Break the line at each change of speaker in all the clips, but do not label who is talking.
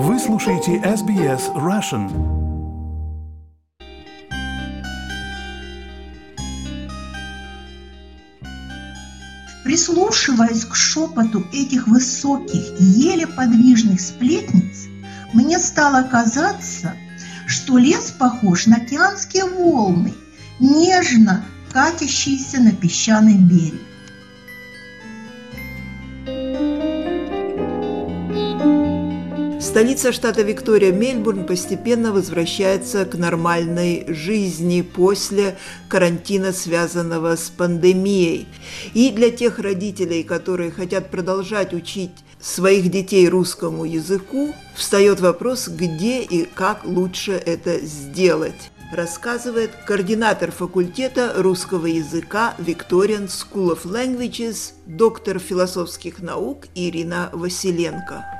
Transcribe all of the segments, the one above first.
Вы слушаете SBS Russian.
Прислушиваясь к шепоту этих высоких, еле подвижных сплетниц, мне стало казаться, что лес похож на океанские волны, нежно катящиеся на песчаный берег.
Столица штата Виктория, Мельбурн, постепенно возвращается к нормальной жизни после карантина, связанного с пандемией. И для тех родителей, которые хотят продолжать учить своих детей русскому языку, встает вопрос, где и как лучше это сделать рассказывает координатор факультета русского языка Victorian School of Languages, доктор философских наук Ирина Василенко.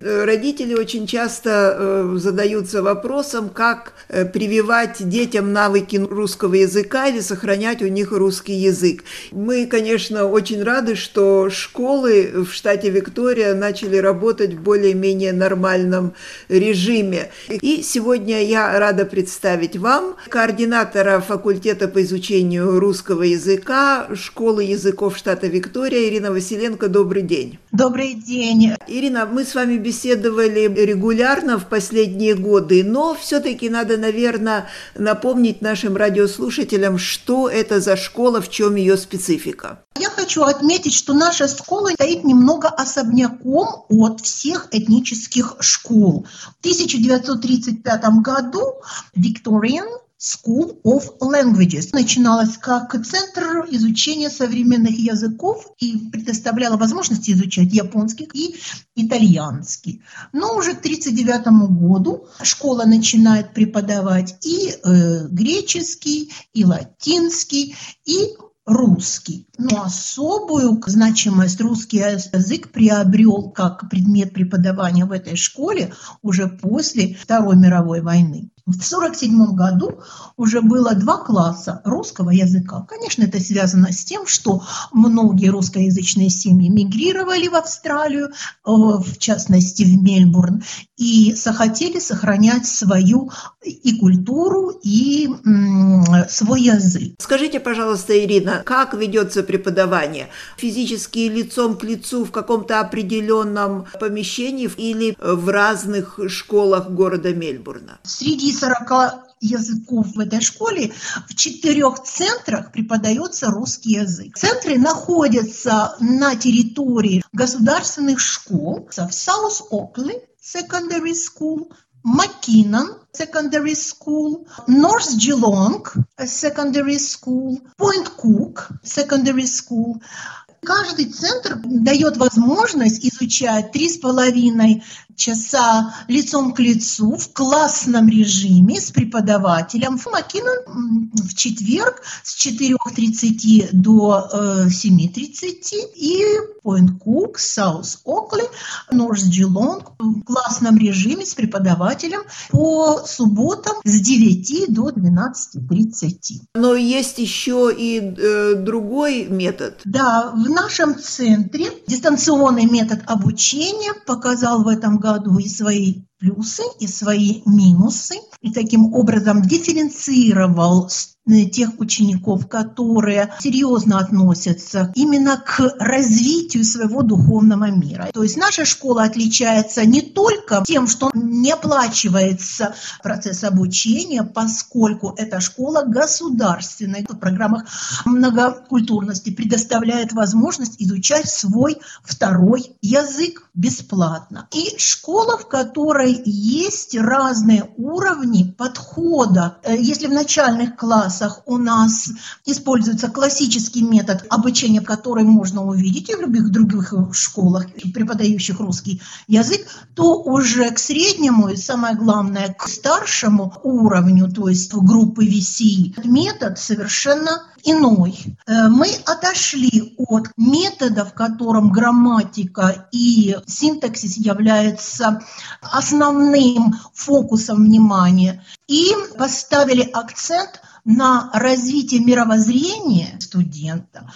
Родители очень часто э, задаются вопросом, как э, прививать детям навыки русского языка или сохранять у них русский язык. Мы, конечно, очень рады, что школы в штате Виктория начали работать в более-менее нормальном режиме. И сегодня я рада представить вам координатора факультета по изучению русского языка школы языков штата Виктория Ирина Василенко. Добрый день.
Добрый день.
Ирина, мы с вами беседовали регулярно в последние годы, но все-таки надо, наверное, напомнить нашим радиослушателям, что это за школа, в чем ее специфика.
Я хочу отметить, что наша школа стоит немного особняком от всех этнических школ. В 1935 году Victorian School of Languages. Начиналась как центр изучения современных языков и предоставляла возможность изучать японский и итальянский. Но уже к 1939 году школа начинает преподавать и э, греческий, и латинский, и русский. Но особую значимость русский язык приобрел как предмет преподавания в этой школе уже после Второй мировой войны. В 1947 году уже было два класса русского языка. Конечно, это связано с тем, что многие русскоязычные семьи мигрировали в Австралию, э, в частности в Мельбурн, и захотели сохранять свою и культуру, и свой язык.
Скажите, пожалуйста, Ирина, как ведется преподавание? Физически лицом к лицу в каком-то определенном помещении или в разных школах города Мельбурна?
Среди 40 языков в этой школе в четырех центрах преподается русский язык. Центры находятся на территории государственных школ в South Oakley Secondary School, Маккинон Secondary School, North Geelong Secondary School, Point Cook Secondary School, Каждый центр дает возможность изучать три с половиной часа лицом к лицу в классном режиме с преподавателем. В в четверг с 4.30 до 7.30 э, и Point Cook, South Окли, North Geelong в классном режиме с преподавателем по субботам с 9 до 12.30.
Но есть еще и э, другой метод.
Да, в нашем центре дистанционный метод обучения показал в этом году и свои плюсы, и свои минусы, и таким образом дифференцировал тех учеников, которые серьезно относятся именно к развитию своего духовного мира. То есть наша школа отличается не только тем, что не оплачивается процесс обучения, поскольку эта школа государственная в программах многокультурности предоставляет возможность изучать свой второй язык бесплатно. И школа, в которой есть разные уровни подхода. Э, если в начальных классах классах у нас используется классический метод обучения, который можно увидеть и в любых других школах, преподающих русский язык, то уже к среднему и самое главное к старшему уровню, то есть группы VC, метод совершенно иной. Э, мы отошли от метода, в котором грамматика и синтаксис являются основным фокусом внимания, и поставили акцент на развитие мировоззрения студента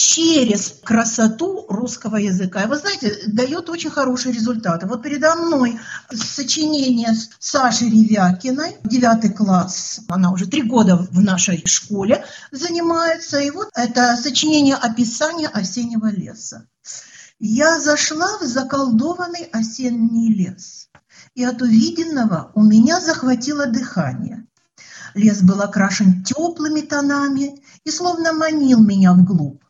через красоту русского языка. И вы знаете, дает очень хорошие результаты. Вот передо мной сочинение Саши Ревякиной, девятый класс, она уже три года в нашей школе занимается. И вот это сочинение описания осеннего леса. Я зашла в заколдованный осенний лес, и от увиденного у меня захватило дыхание. Лес был окрашен теплыми тонами и словно манил меня вглубь.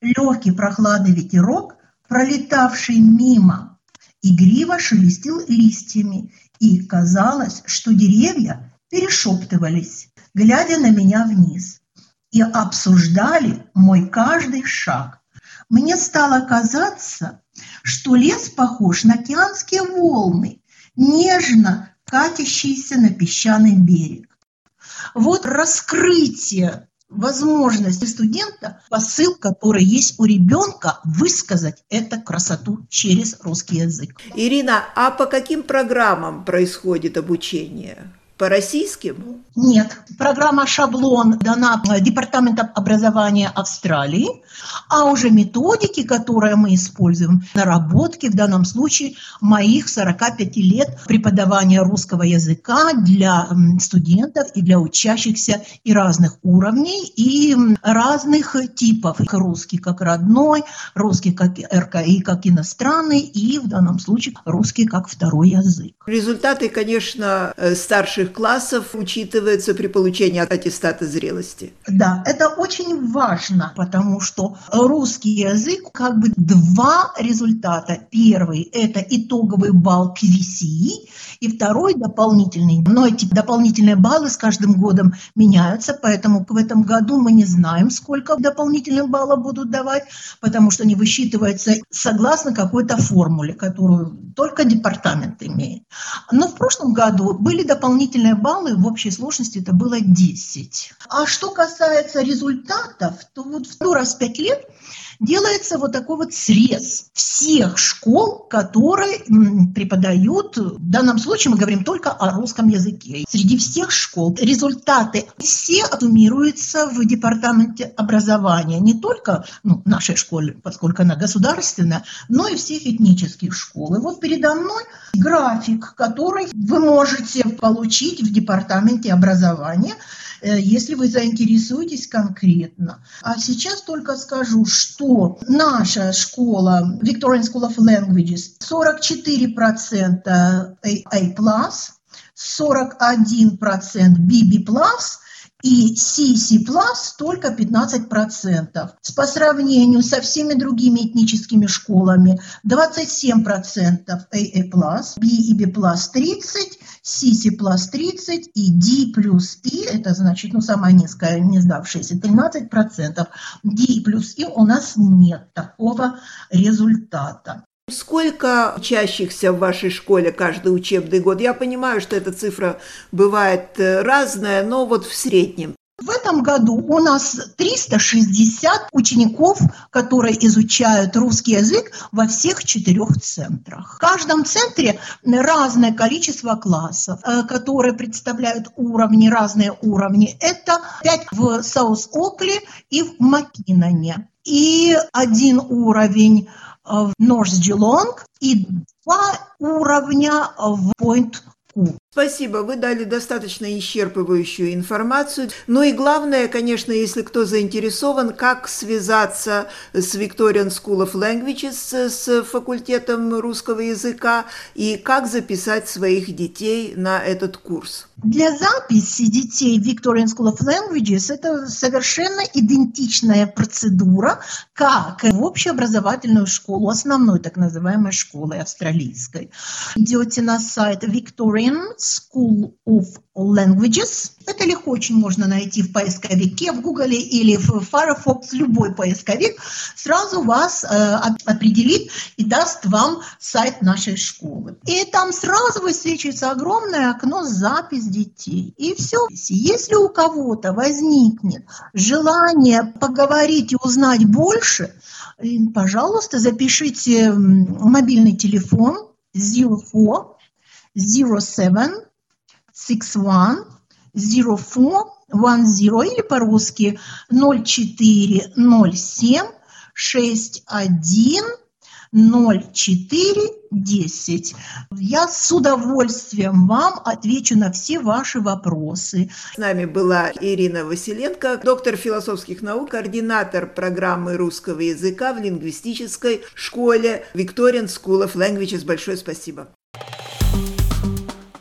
Легкий прохладный ветерок, пролетавший мимо, игриво шелестил листьями, и казалось, что деревья перешептывались, глядя на меня вниз, и обсуждали мой каждый шаг. Мне стало казаться, что лес похож на океанские волны, нежно катящиеся на песчаный берег. Вот раскрытие возможности студента, посыл, который есть у ребенка, высказать эту красоту через русский язык.
Ирина, а по каким программам происходит обучение? По российским?
Нет. Программа «Шаблон» дана Департаментом образования Австралии, а уже методики, которые мы используем, наработки, в данном случае моих 45 лет преподавания русского языка для студентов и для учащихся и разных уровней, и разных типов. Русский как родной, русский как РКИ, как иностранный, и в данном случае русский как второй язык.
Результаты, конечно, э, старших классов учитываются при получении аттестата зрелости.
Да, это очень важно, потому что русский язык как бы два результата. Первый – это итоговый балл QCE, и второй дополнительный. Но эти дополнительные баллы с каждым годом меняются, поэтому в этом году мы не знаем, сколько дополнительных баллов будут давать, потому что они высчитываются согласно какой-то формуле, которую только департамент имеет. Но в прошлом году были дополнительные баллы, в общей сложности это было 10. А что касается результатов, то вот в раз в 5 лет делается вот такой вот срез всех школ, которые преподают, в данном случае мы говорим только о русском языке. Среди всех школ результаты все суммируются в департаменте образования, не только ну, нашей школе, поскольку она государственная, но и всех этнических школ. И вот передо мной график, который вы можете получить в департаменте образования – если вы заинтересуетесь конкретно. А сейчас только скажу, что наша школа Victorian School of Languages 44% A+, 41% BB+, и CC Plus только 15%. По сравнению со всеми другими этническими школами 27% AA+, B и B+, 30%, CC плюс 30 и D плюс И, это значит, ну, самая низкая, не сдавшаяся, 13%. D плюс И у нас нет такого результата.
Сколько учащихся в вашей школе каждый учебный год? Я понимаю, что эта цифра бывает э, разная, но вот в среднем.
В этом году у нас 360 учеников, которые изучают русский язык во всех четырех центрах. В каждом центре разное количество классов, э, которые представляют уровни, разные уровни. Это 5 в Саус-Окли и в Макиноне. И один уровень в Норс Джилонг и два уровня в Пойнт Ку.
Спасибо, вы дали достаточно исчерпывающую информацию. Ну и главное, конечно, если кто заинтересован, как связаться с Victorian School of Languages, с факультетом русского языка, и как записать своих детей на этот курс.
Для записи детей Victorian School of Languages это совершенно идентичная процедура, как в общеобразовательную школу, основной так называемой школы австралийской. Идете на сайт Victorian School of Languages. Это легко очень можно найти в поисковике, в Google или в Firefox, любой поисковик, сразу вас э, определит и даст вам сайт нашей школы. И там сразу высвечивается огромное окно запись детей. И все. Если у кого-то возникнет желание поговорить и узнать больше, пожалуйста, запишите мобильный телефон 04 07 61 04 10 или по-русски 0407 61 0410. Я с удовольствием вам отвечу на все ваши вопросы.
С нами была Ирина Василенко, доктор философских наук, координатор программы русского языка в лингвистической школе Victorian School of Languages. Большое спасибо.